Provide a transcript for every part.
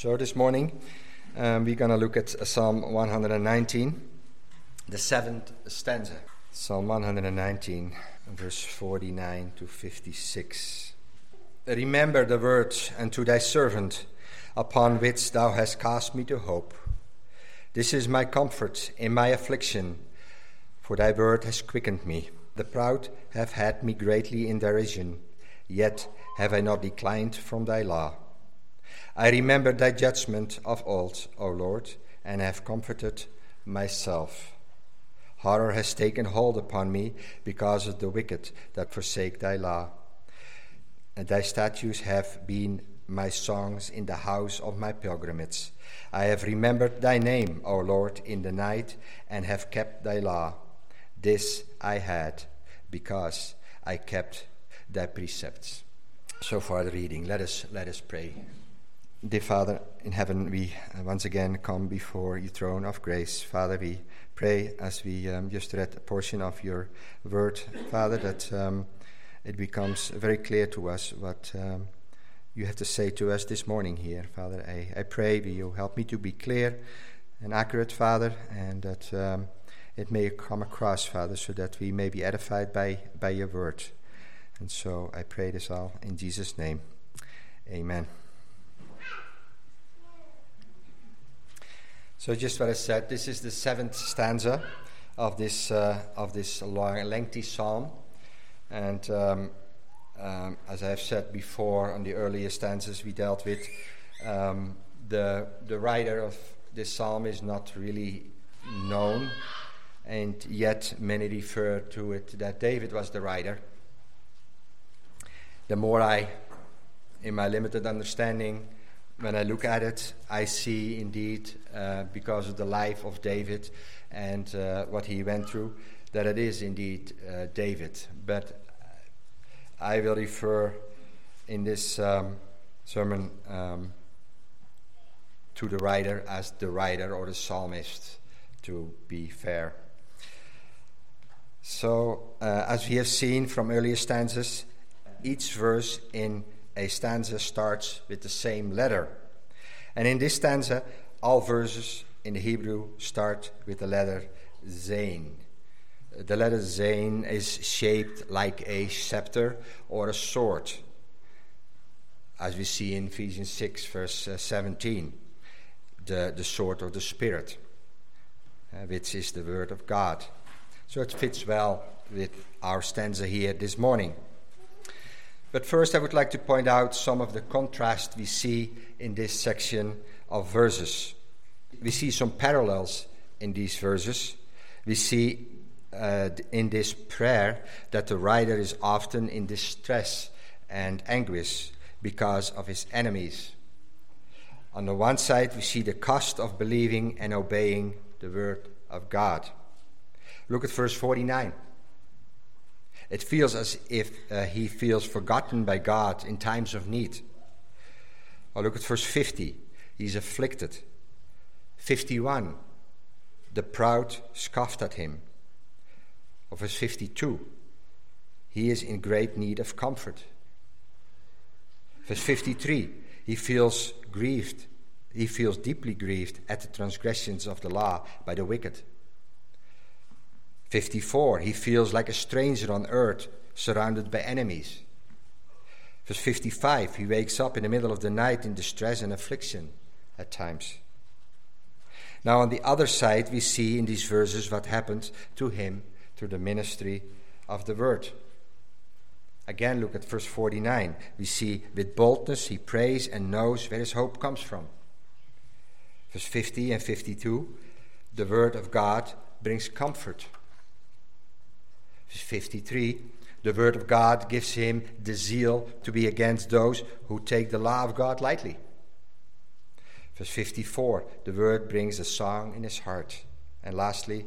So this morning um, we're going to look at Psalm 119, the seventh stanza. Psalm 119, verse 49 to 56. Remember the words unto thy servant, upon which thou hast cast me to hope. This is my comfort in my affliction, for thy word has quickened me. The proud have had me greatly in derision, yet have I not declined from thy law. I remember thy judgment of old, O Lord, and have comforted myself. Horror has taken hold upon me because of the wicked that forsake thy law. And thy statutes have been my songs in the house of my pilgrimage. I have remembered thy name, O Lord, in the night, and have kept thy law. This I had because I kept thy precepts. So far the reading. Let us let us pray. Dear Father in heaven, we uh, once again come before your throne of grace. Father, we pray as we um, just read a portion of your word, Father, that um, it becomes very clear to us what um, you have to say to us this morning here. Father, I, I pray will you help me to be clear and accurate, Father, and that um, it may come across, Father, so that we may be edified by, by your word. And so I pray this all in Jesus' name. Amen. So just what I said, this is the seventh stanza of this uh, of this long, lengthy psalm, and um, um, as I have said before on the earlier stanzas we dealt with, um, the the writer of this psalm is not really known, and yet many refer to it that David was the writer. The more I, in my limited understanding, when I look at it, I see indeed, uh, because of the life of David and uh, what he went through, that it is indeed uh, David. But I will refer in this um, sermon um, to the writer as the writer or the psalmist, to be fair. So, uh, as we have seen from earlier stanzas, each verse in a stanza starts with the same letter. And in this stanza, all verses in the Hebrew start with the letter Zain. The letter Zain is shaped like a scepter or a sword, as we see in Ephesians 6, verse uh, 17, the, the sword of the Spirit, uh, which is the Word of God. So it fits well with our stanza here this morning. But first, I would like to point out some of the contrast we see in this section of verses. We see some parallels in these verses. We see uh, in this prayer that the writer is often in distress and anguish because of his enemies. On the one side, we see the cost of believing and obeying the word of God. Look at verse 49. It feels as if uh, he feels forgotten by God in times of need. Or look at verse 50. He's afflicted. 51. The proud scoffed at him. Or verse 52. He is in great need of comfort. Verse 53. He feels grieved. He feels deeply grieved at the transgressions of the law by the wicked. 54, he feels like a stranger on earth, surrounded by enemies. Verse 55, he wakes up in the middle of the night in distress and affliction at times. Now, on the other side, we see in these verses what happened to him through the ministry of the word. Again, look at verse 49. We see with boldness he prays and knows where his hope comes from. Verse 50 and 52, the word of God brings comfort 53, the word of God gives him the zeal to be against those who take the law of God lightly. Verse 54, the word brings a song in his heart. And lastly,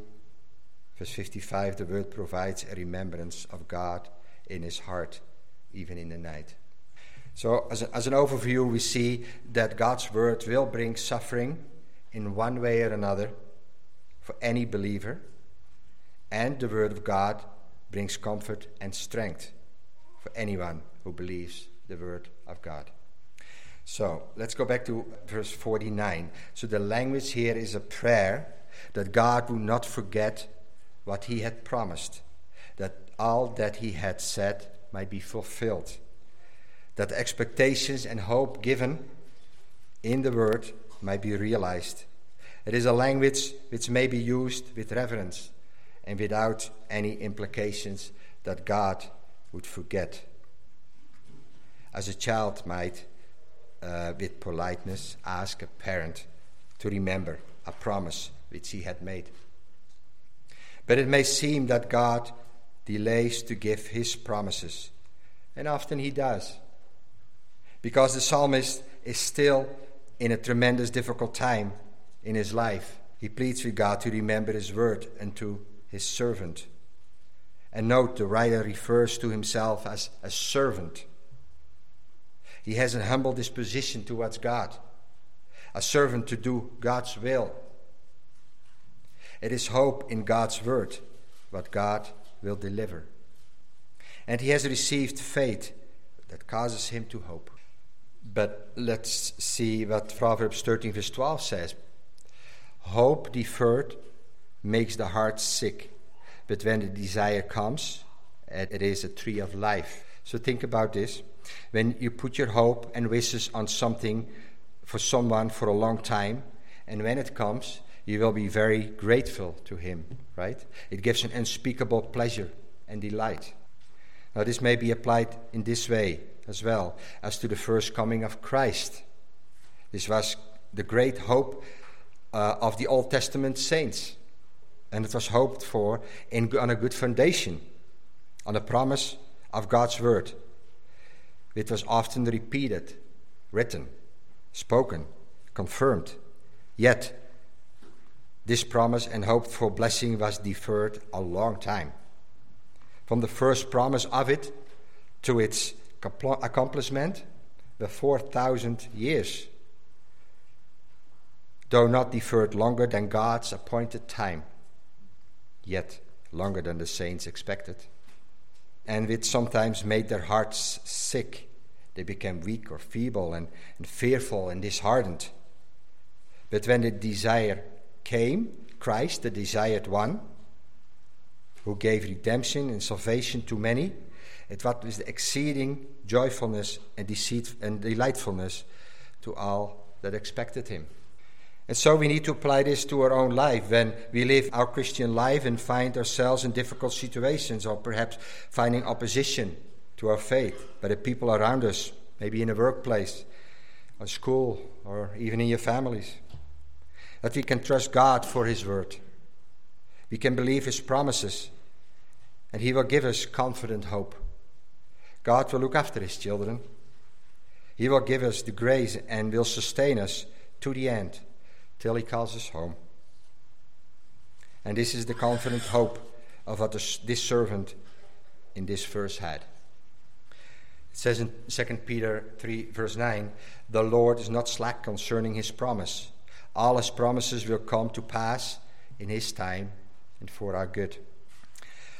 verse 55, the word provides a remembrance of God in his heart, even in the night. So, as, a, as an overview, we see that God's word will bring suffering in one way or another for any believer, and the word of God brings comfort and strength for anyone who believes the word of God. So let's go back to verse 49. So the language here is a prayer that God would not forget what he had promised, that all that he had said might be fulfilled, that the expectations and hope given in the word might be realized. It is a language which may be used with reverence and without any implications that God would forget. As a child might, uh, with politeness, ask a parent to remember a promise which he had made. But it may seem that God delays to give his promises, and often he does. Because the psalmist is still in a tremendous difficult time in his life. He pleads with God to remember his word and to his servant. And note, the writer refers to himself as a servant. He has a humble disposition towards God, a servant to do God's will. It is hope in God's word, what God will deliver. And he has received faith that causes him to hope. But let's see what Proverbs 13, verse 12 says. Hope deferred makes the heart sick, but when the desire comes, it is a tree of life. So think about this. When you put your hope and wishes on something for someone for a long time, and when it comes, you will be very grateful to him, right? It gives an unspeakable pleasure and delight. Now, this may be applied in this way as well as to the first coming of Christ. This was the great hope uh, of the Old Testament saints. And it was hoped for in, on a good foundation, on the promise of God's word. It was often repeated, written, spoken, confirmed. Yet, this promise and hoped for blessing was deferred a long time. From the first promise of it to its accomplishment, the 4,000 years though not deferred longer than God's appointed time, yet longer than the saints expected. And which sometimes made their hearts sick. They became weak or feeble and, and fearful and disheartened. But when the desire came, Christ, the desired one, who gave redemption and salvation to many, it was with exceeding joyfulness and, deceit and delightfulness to all that expected him. And so we need to apply this to our own life when we live our Christian life and find ourselves in difficult situations or perhaps finding opposition to our faith by the people around us, maybe in a workplace, or school, or even in your families. That we can trust God for His word. We can believe His promises, and He will give us confident hope. God will look after His children. He will give us the grace and will sustain us to the end till he calls us home. And this is the confident hope of what this servant in this verse had. It says in 2 Peter 3, verse 9, The Lord is not slack concerning his promise. All his promises will come to pass in his time and for our good.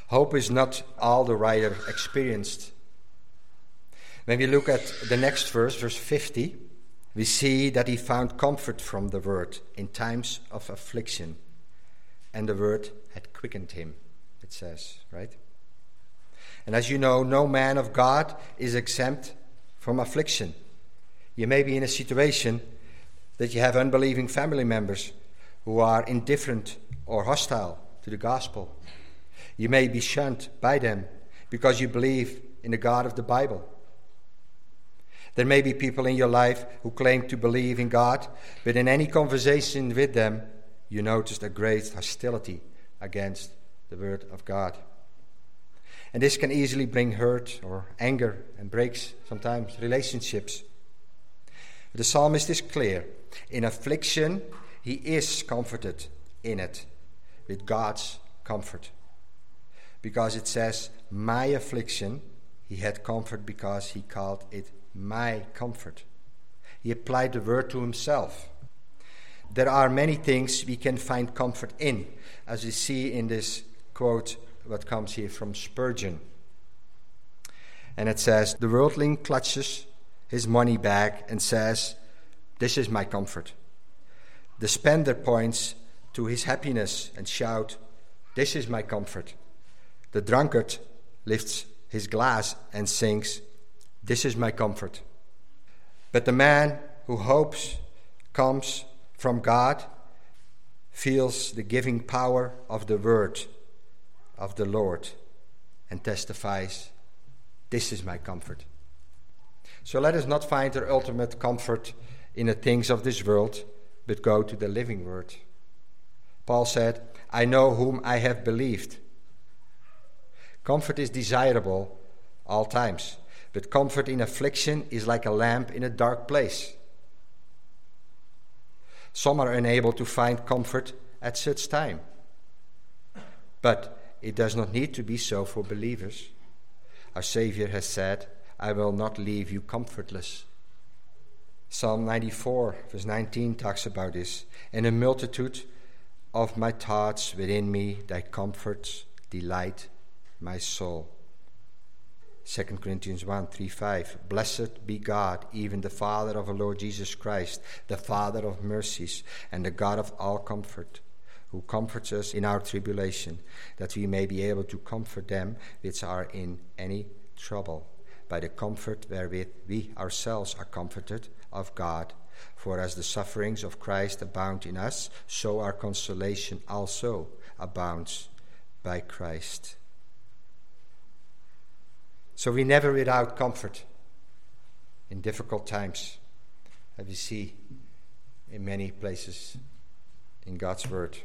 Hope is not all the writer experienced. When we look at the next verse, verse 50, we see that he found comfort from the word in times of affliction, and the word had quickened him, it says, right? And as you know, no man of God is exempt from affliction. You may be in a situation that you have unbelieving family members who are indifferent or hostile to the gospel. You may be shunned by them because you believe in the God of the Bible. There may be people in your life who claim to believe in God, but in any conversation with them, you notice a great hostility against the Word of God. And this can easily bring hurt or anger and breaks sometimes relationships. The psalmist is clear. In affliction, he is comforted in it with God's comfort. Because it says, My affliction, he had comfort because he called it my comfort. He applied the word to himself. There are many things we can find comfort in, as we see in this quote, what comes here from Spurgeon. And it says, The worldling clutches his money bag and says, This is my comfort. The spender points to his happiness and shout, This is my comfort. The drunkard lifts his glass and sings, This is my comfort. But the man who hopes comes from God feels the giving power of the word of the Lord and testifies, This is my comfort. So let us not find our ultimate comfort in the things of this world, but go to the living word. Paul said, I know whom I have believed. Comfort is desirable all times, but comfort in affliction is like a lamp in a dark place. Some are unable to find comfort at such time. But it does not need to be so for believers. Our Savior has said, I will not leave you comfortless. Psalm 94, verse 19, talks about this. And a multitude of my thoughts within me, thy comforts delight my soul. 2 Corinthians 1 3 5. Blessed be God, even the Father of our Lord Jesus Christ, the Father of mercies, and the God of all comfort, who comforts us in our tribulation, that we may be able to comfort them which are in any trouble, by the comfort wherewith we ourselves are comforted of God. For as the sufferings of Christ abound in us, so our consolation also abounds by Christ. So we never without comfort in difficult times, as we see in many places in God's Word.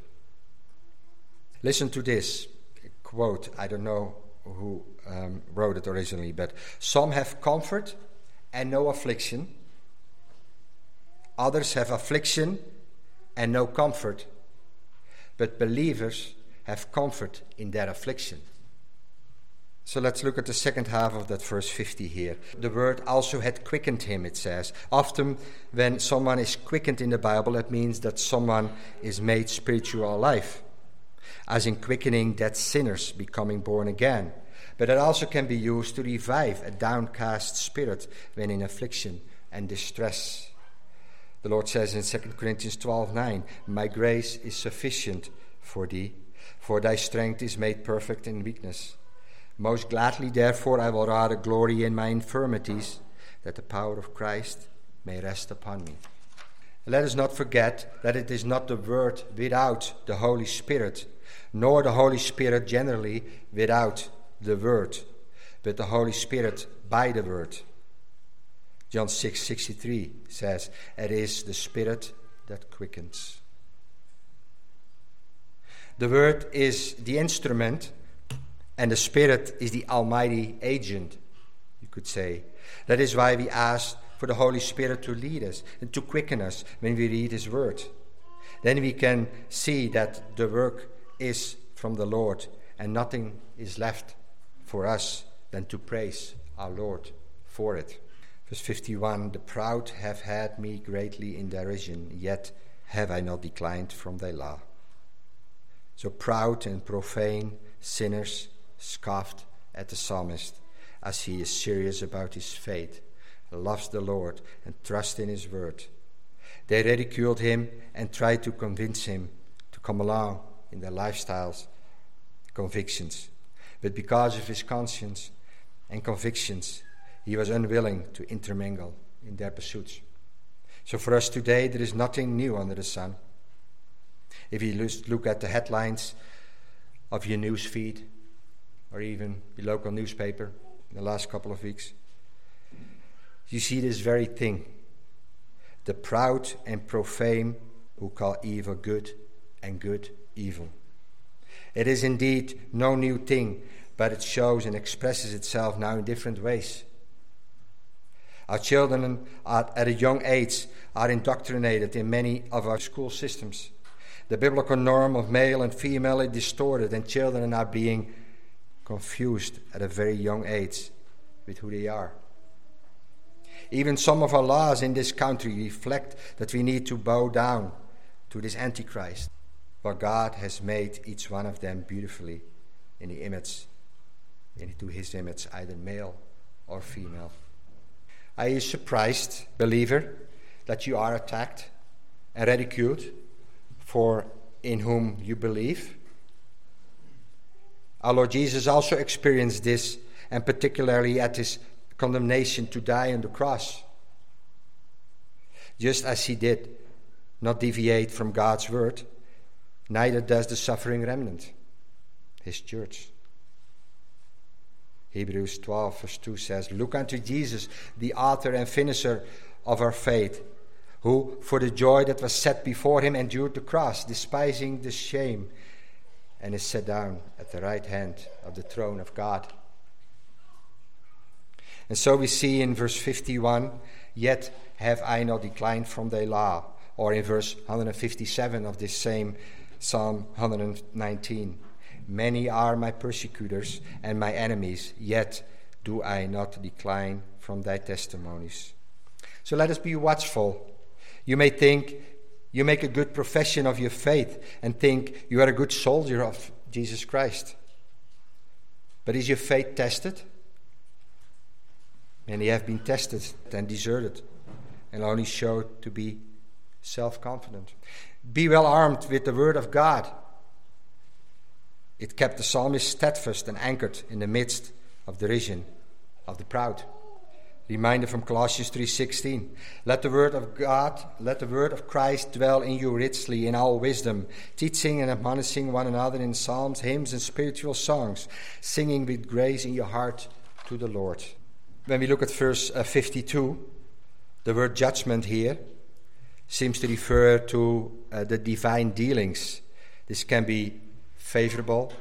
Listen to this quote. I don't know who um, wrote it originally, but some have comfort and no affliction. Others have affliction and no comfort. But believers have comfort in their affliction. So let's look at the second half of that verse 50 here. The word also had quickened him, it says. Often, when someone is quickened in the Bible, that means that someone is made spiritual alive, as in quickening dead sinners becoming born again. But it also can be used to revive a downcast spirit when in affliction and distress. The Lord says in 2 Corinthians 12 9, My grace is sufficient for thee, for thy strength is made perfect in weakness. Most gladly, therefore, I will rather glory in my infirmities, that the power of Christ may rest upon me. Let us not forget that it is not the Word without the Holy Spirit, nor the Holy Spirit generally without the Word, but the Holy Spirit by the Word. John 6 63 says, It is the Spirit that quickens. The Word is the instrument and the Spirit is the almighty agent, you could say. That is why we ask for the Holy Spirit to lead us and to quicken us when we read His Word. Then we can see that the work is from the Lord and nothing is left for us than to praise our Lord for it. Verse 51 The proud have had me greatly in derision, yet have I not declined from thy law. So proud and profane sinners scoffed at the psalmist as he is serious about his faith, loves the Lord, and trusts in his word. They ridiculed him and tried to convince him to come along in their lifestyles, convictions. But because of his conscience and convictions, he was unwilling to intermingle in their pursuits. So for us today, there is nothing new under the sun. If you look at the headlines of your news feed, or even the local newspaper in the last couple of weeks. You see this very thing the proud and profane who call evil good and good evil. It is indeed no new thing, but it shows and expresses itself now in different ways. Our children are, at a young age are indoctrinated in many of our school systems. The biblical norm of male and female is distorted, and children are being confused at a very young age with who they are. Even some of our laws in this country reflect that we need to bow down to this Antichrist, while God has made each one of them beautifully in the image, into his image, either male or female. Are you surprised, believer, that you are attacked and ridiculed for in whom you believe? Our Lord Jesus also experienced this, and particularly at his condemnation to die on the cross. Just as he did not deviate from God's word, neither does the suffering remnant, his church. Hebrews 12, verse 2 says, Look unto Jesus, the author and finisher of our faith, who, for the joy that was set before him, endured the cross, despising the shame, and is set down at the right hand of the throne of God. And so we see in verse 51 Yet have I not declined from thy law. Or in verse 157 of this same Psalm 119 Many are my persecutors and my enemies, yet do I not decline from thy testimonies. So let us be watchful. You may think you make a good profession of your faith and think you are a good soldier of Jesus Christ. But is your faith tested? Many have been tested and deserted and only showed to be self confident. Be well armed with the Word of God. It kept the psalmist steadfast and anchored in the midst of derision of the proud. Reminder from Colossians 3:16. Let the word of God, let the word of Christ dwell in you richly in all wisdom, teaching and admonishing one another in psalms, hymns, and spiritual songs, singing with grace in your heart to the Lord when we look at verse uh, 52, the word judgment here seems to refer to uh, the divine dealings. This can be favorable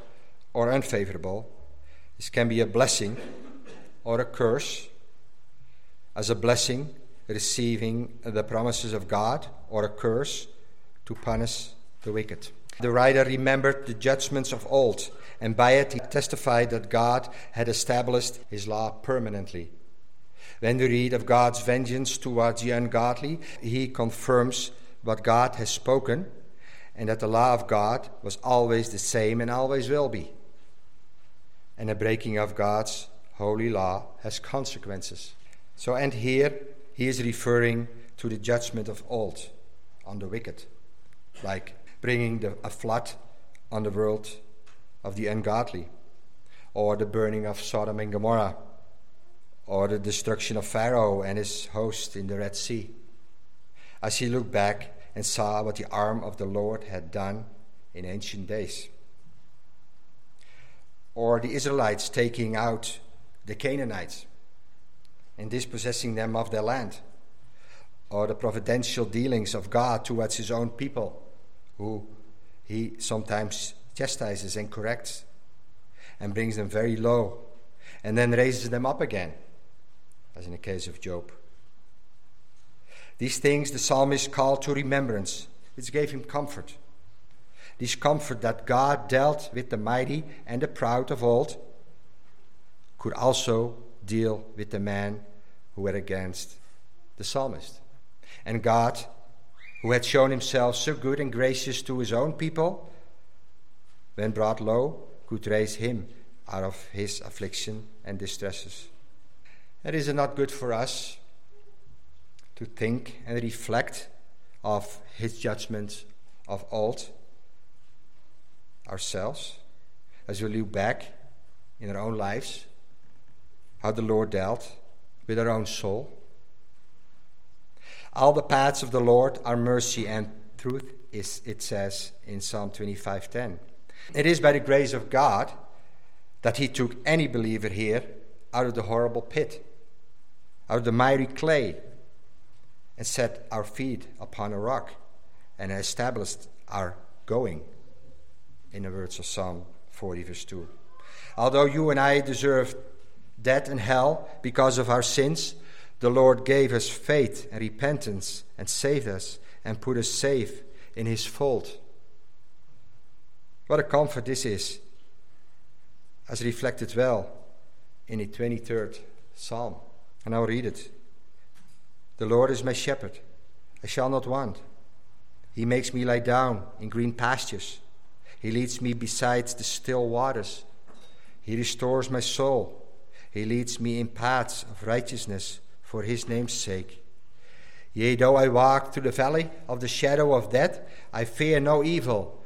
or unfavorable. This can be a blessing or a curse. As a blessing, receiving the promises of God, or a curse, to punish the wicked. The writer remembered the judgments of old, and by it he testified that God had established his law permanently. When we read of God's vengeance towards the ungodly, he confirms what God has spoken and that the law of God was always the same and always will be. And the breaking of God's holy law has consequences. So, and here he is referring to the judgment of old on the wicked, like bringing the, a flood on the world of the ungodly, or the burning of Sodom and Gomorrah or the destruction of Pharaoh and his host in the Red Sea. As he looked back and saw what the arm of the Lord had done in ancient days. Or the Israelites taking out the Canaanites and dispossessing them of their land. Or the providential dealings of God towards his own people, who he sometimes chastises and corrects and brings them very low and then raises them up again as in the case of Job. These things the psalmist called to remembrance, which gave him comfort. This comfort that God dealt with the mighty and the proud of old could also deal with the man who were against the psalmist. And God, who had shown himself so good and gracious to his own people, when brought low, could raise him out of his affliction and distresses. And is it not good for us to think and reflect of his judgments of old ourselves as we look back in our own lives, how the Lord dealt with our own soul? All the paths of the Lord are mercy and truth, is, it says in Psalm 25:10. It is by the grace of God that He took any believer here out of the horrible pit out of the miry clay and set our feet upon a rock and established our going, in the words of Psalm 40, verse 2. Although you and I deserved death and hell because of our sins, the Lord gave us faith and repentance and saved us and put us safe in His fold. What a comfort this is, as reflected well in the 23rd Psalm. And I'll read it. The Lord is my shepherd, I shall not want. He makes me lie down in green pastures. He leads me beside the still waters. He restores my soul. He leads me in paths of righteousness for his name's sake. Yea, though I walk through the valley of the shadow of death, I fear no evil,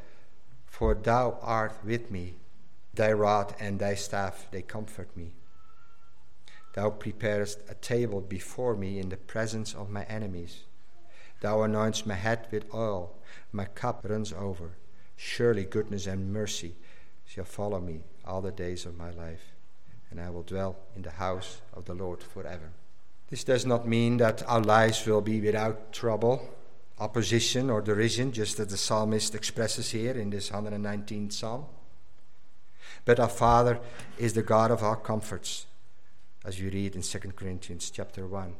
for thou art with me. Thy rod and thy staff, they comfort me. Thou preparest a table before me in the presence of my enemies. Thou anointest my head with oil, my cup runs over. Surely goodness and mercy shall follow me all the days of my life, and I will dwell in the house of the Lord forever. This does not mean that our lives will be without trouble, opposition, or derision, just as the psalmist expresses here in this 119th psalm. But our Father is the God of our comforts, as you read in 2 Corinthians chapter 1.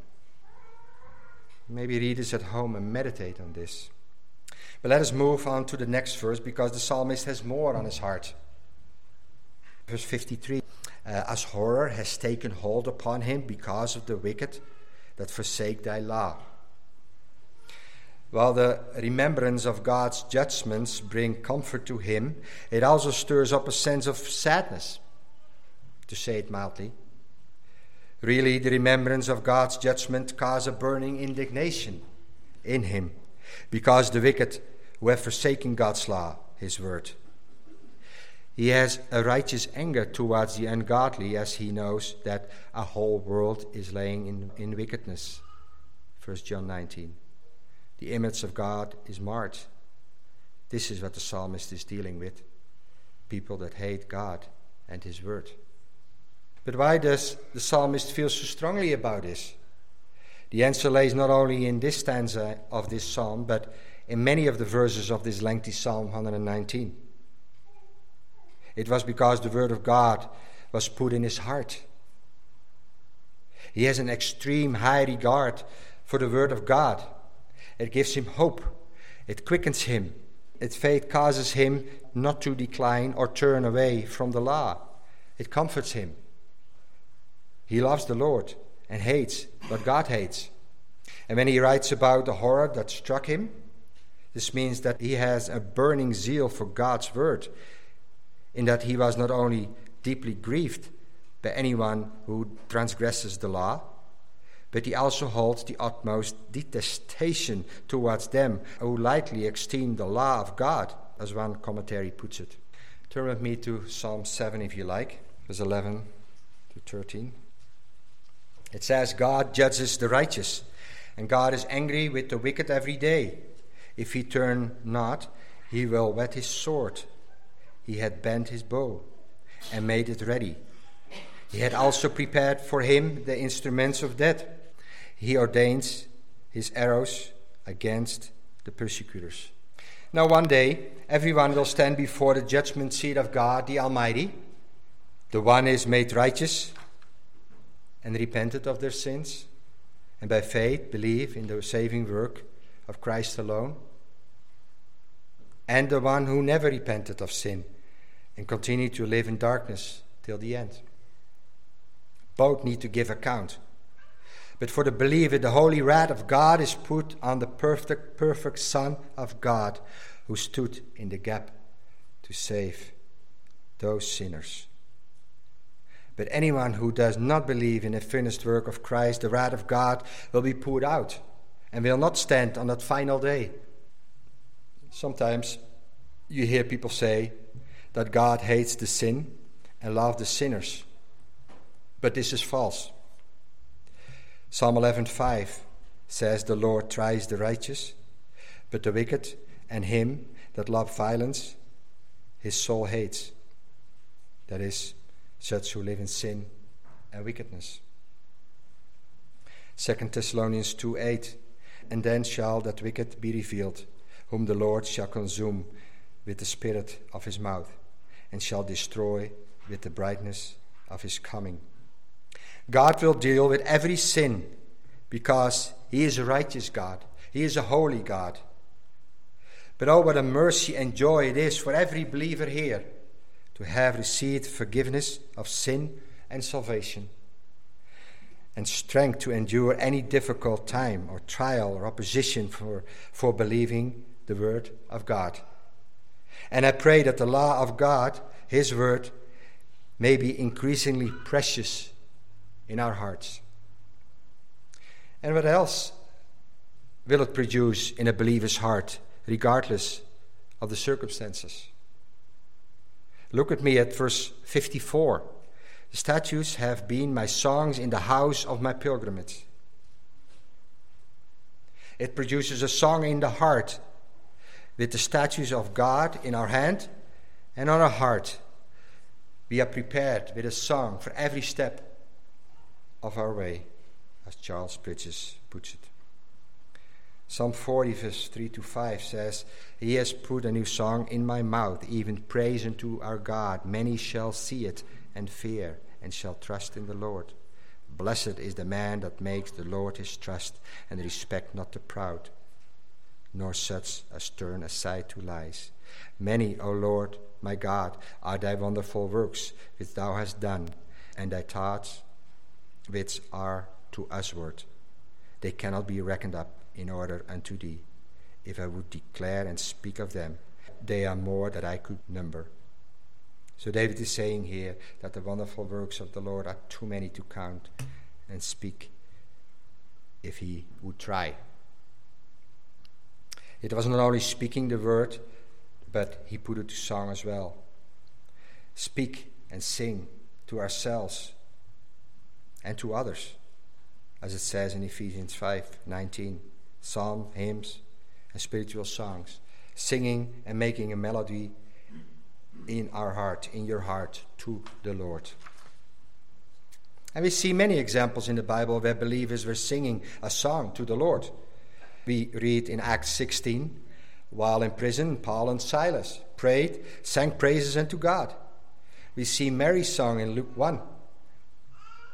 Maybe read this at home and meditate on this. But let us move on to the next verse because the psalmist has more on his heart. Verse 53 uh, As horror has taken hold upon him because of the wicked that forsake thy law. While the remembrance of God's judgments bring comfort to him, it also stirs up a sense of sadness, to say it mildly. Really, the remembrance of God's judgment causes a burning indignation in him, because the wicked who have forsaken God's law, his word. He has a righteous anger towards the ungodly as he knows that a whole world is laying in, in wickedness. 1 John 19. The image of God is marred. This is what the psalmist is dealing with people that hate God and his word. But why does the psalmist feel so strongly about this? The answer lays not only in this stanza of this psalm, but in many of the verses of this lengthy Psalm 119. It was because the Word of God was put in his heart. He has an extreme high regard for the Word of God. It gives him hope, it quickens him, its faith causes him not to decline or turn away from the law. It comforts him. He loves the Lord and hates what God hates. And when he writes about the horror that struck him, this means that he has a burning zeal for God's word in that he was not only deeply grieved by anyone who transgresses the law, but he also holds the utmost detestation towards them who lightly esteem the law of God, as one commentary puts it. Turn with me to Psalm 7 if you like, verse 11 to 13. It says, God judges the righteous, and God is angry with the wicked every day. If he turn not, he will whet his sword he had bent his bow and made it ready. He had also prepared for him the instruments of death. He ordains his arrows against the persecutors. Now, one day, everyone will stand before the judgment seat of God the Almighty. The one is made righteous and repented of their sins, and by faith believe in the saving work of Christ alone and the one who never repented of sin and continued to live in darkness till the end. Both need to give account. But for the believer, the holy wrath of God is put on the perfect, perfect Son of God who stood in the gap to save those sinners. But anyone who does not believe in the finished work of Christ, the wrath of God will be poured out and will not stand on that final day. Sometimes you hear people say that God hates the sin and loves the sinners. But this is false. Psalm 11:5 says the Lord tries the righteous, but the wicked and him that love violence his soul hates. That is such who live in sin and wickedness. 2 Thessalonians 2:8 And then shall that wicked be revealed whom the Lord shall consume with the spirit of his mouth, and shall destroy with the brightness of his coming. God will deal with every sin because he is a righteous God, he is a holy God. But oh, what a mercy and joy it is for every believer here to have received forgiveness of sin and salvation, and strength to endure any difficult time or trial or opposition for, for believing the Word of God. And I pray that the law of God, His Word, may be increasingly precious in our hearts. And what else will it produce in a believer's heart, regardless of the circumstances? Look at me at verse 54. The statues have been my songs in the house of my pilgrimage. It produces a song in the heart with the statues of God in our hand and on our heart. We are prepared with a song for every step of our way, as Charles Bridges puts it. Psalm 40, verse 3 to 5 says, He has put a new song in my mouth, even praise unto our God. Many shall see it and fear, and shall trust in the Lord. Blessed is the man that makes the Lord his trust, and respect not the proud, nor such as turn aside to lies. Many, O Lord, my God, are thy wonderful works which thou hast done, and thy thoughts which are to usward. They cannot be reckoned up in order unto thee. If I would declare and speak of them, they are more than I could number. So David is saying here that the wonderful works of the Lord are too many to count and speak if he would try. It was not only speaking the word, but he put it to song as well. Speak and sing to ourselves and to others, as it says in Ephesians 5 19. Psalm, hymns, and spiritual songs, singing and making a melody in our heart, in your heart, to the Lord. And we see many examples in the Bible where believers were singing a song to the Lord. We read in Acts 16, while in prison, Paul and Silas prayed, sang praises unto God. We see Mary's song in Luke 1.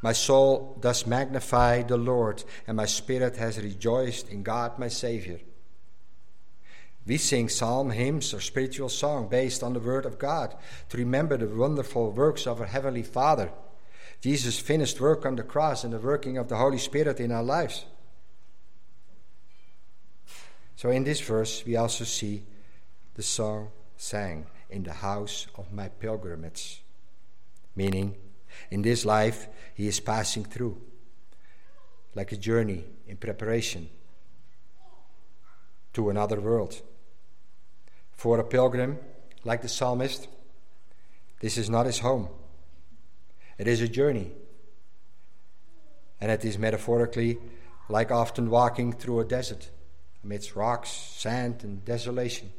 My soul does magnify the Lord, and my spirit has rejoiced in God my Savior we sing psalm, hymns, or spiritual song based on the Word of God to remember the wonderful works of our Heavenly Father, Jesus' finished work on the cross, and the working of the Holy Spirit in our lives. So, in this verse, we also see the song sang in the house of my pilgrimage, meaning in this life he is passing through, like a journey in preparation to another world. For a pilgrim, like the psalmist, this is not his home. It is a journey. And it is metaphorically like often walking through a desert amidst rocks, sand, and desolation.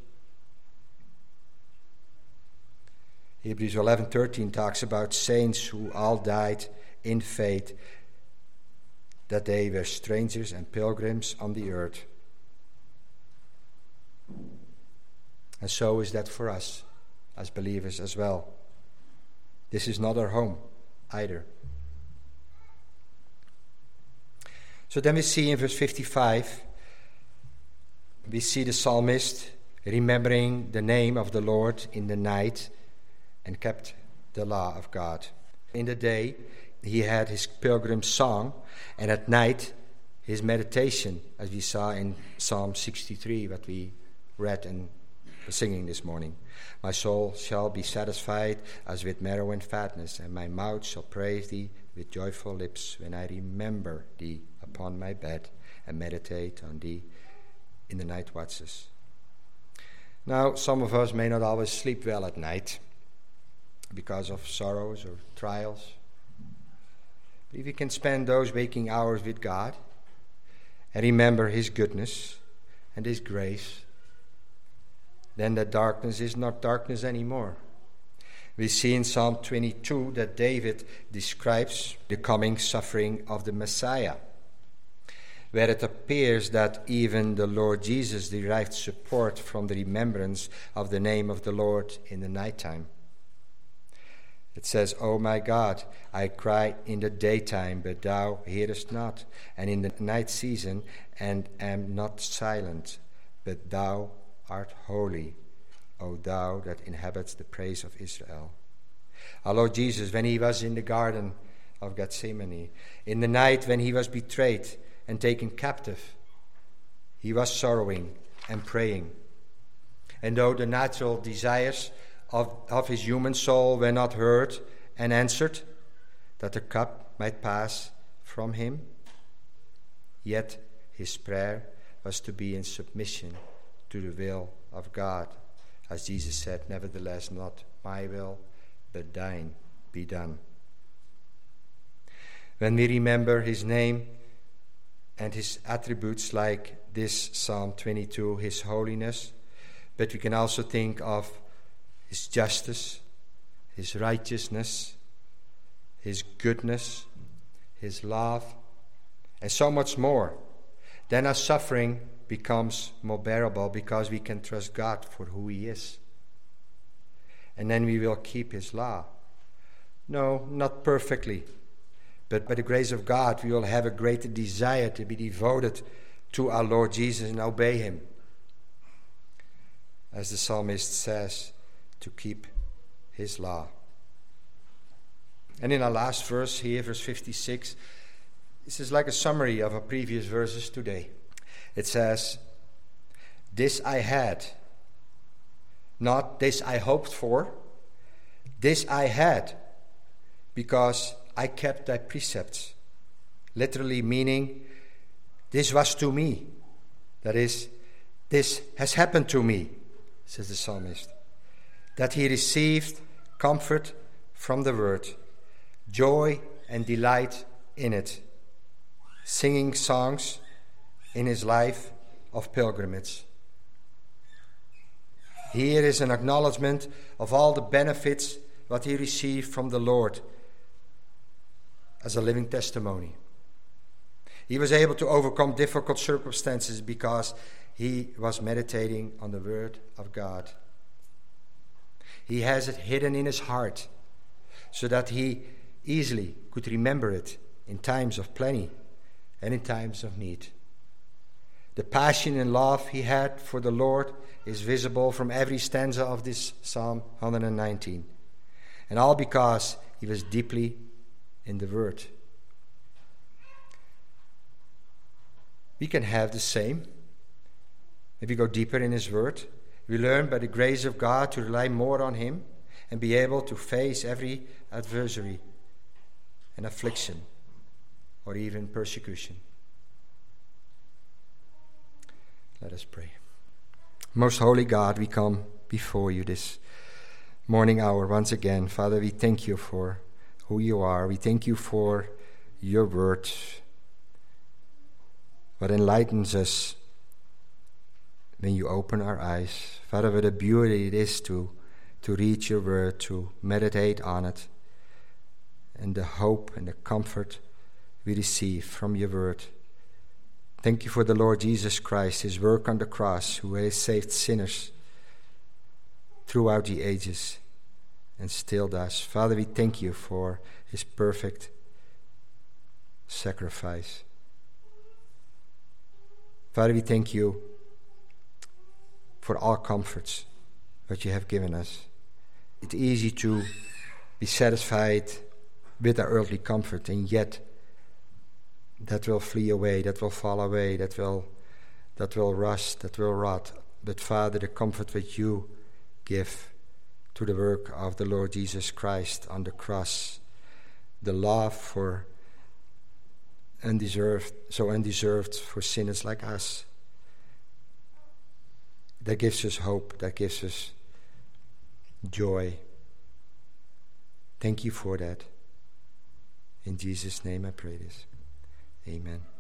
Hebrews 11:13 talks about saints who all died in faith that they were strangers and pilgrims on the earth. And so is that for us as believers as well. This is not our home either. So then we see in verse 55, we see the psalmist remembering the name of the Lord in the night and kept the law of God. In the day, he had his pilgrim song, and at night, his meditation, as we saw in Psalm 63, what we read and singing this morning. My soul shall be satisfied as with marrow and fatness, and my mouth shall praise thee with joyful lips when I remember thee upon my bed and meditate on thee in the night watches. Now, some of us may not always sleep well at night because of sorrows or trials. But if we can spend those waking hours with God and remember His goodness and His grace then the darkness is not darkness anymore. We see in Psalm 22 that David describes the coming suffering of the Messiah, where it appears that even the Lord Jesus derived support from the remembrance of the name of the Lord in the nighttime. It says, O oh my God, I cry in the daytime, but thou hearest not, and in the night season, and am not silent, but thou art holy, O thou that inhabits the praise of Israel. Our Lord Jesus, when he was in the garden of Gethsemane, in the night when he was betrayed and taken captive, he was sorrowing and praying. And though the natural desires of, of his human soul were not heard and answered, that the cup might pass from him, Yet his prayer was to be in submission to the will of God. As Jesus said, Nevertheless, not my will, but thine be done. When we remember his name and his attributes, like this Psalm 22, his holiness, but we can also think of his justice, his righteousness, his goodness, his love, and so much more. Then our suffering becomes more bearable because we can trust God for who He is. And then we will keep His law. No, not perfectly, but by the grace of God, we will have a greater desire to be devoted to our Lord Jesus and obey Him. As the psalmist says, to keep His law. And in our last verse here, verse 56, this is like a summary of our previous verses today. It says, This I had, not this I hoped for, this I had, because I kept thy precepts. Literally meaning, this was to me. That is, this has happened to me, says the psalmist. That he received comfort from the word joy and delight in it, singing songs in his life of pilgrimage. Here is an acknowledgement of all the benefits what he received from the Lord as a living testimony. He was able to overcome difficult circumstances because he was meditating on the Word of God. He has it hidden in his heart so that he easily could remember it in times of plenty and in times of need. The passion and love he had for the Lord is visible from every stanza of this Psalm 119. And all because he was deeply in the Word. We can have the same. If we go deeper in His Word, we learn by the grace of God to rely more on Him and be able to face every adversary and affliction or even persecution. Let us pray. Most holy God, we come before you this morning hour once again. Father, we thank you for who you are. We thank you for your word, what enlightens us when you open our eyes. Father, what a beauty it is to, to read your word, to meditate on it and the hope and the comfort we receive from your word. Thank you for the Lord Jesus Christ, his work on the cross, who has saved sinners throughout the ages and still does. Father, we thank you for his perfect sacrifice. Father, we thank you for all comforts that you have given us. It's easy to be satisfied with our earthly comfort, and yet that will flee away, that will fall away, that will that will rust, that will rot. But Father, the comfort that you give to the work of the Lord Jesus Christ on the cross, the love for undeserved, so undeserved for sinners like us, that gives us hope, that gives us joy. Thank you for that. In Jesus' name I pray this. Amen.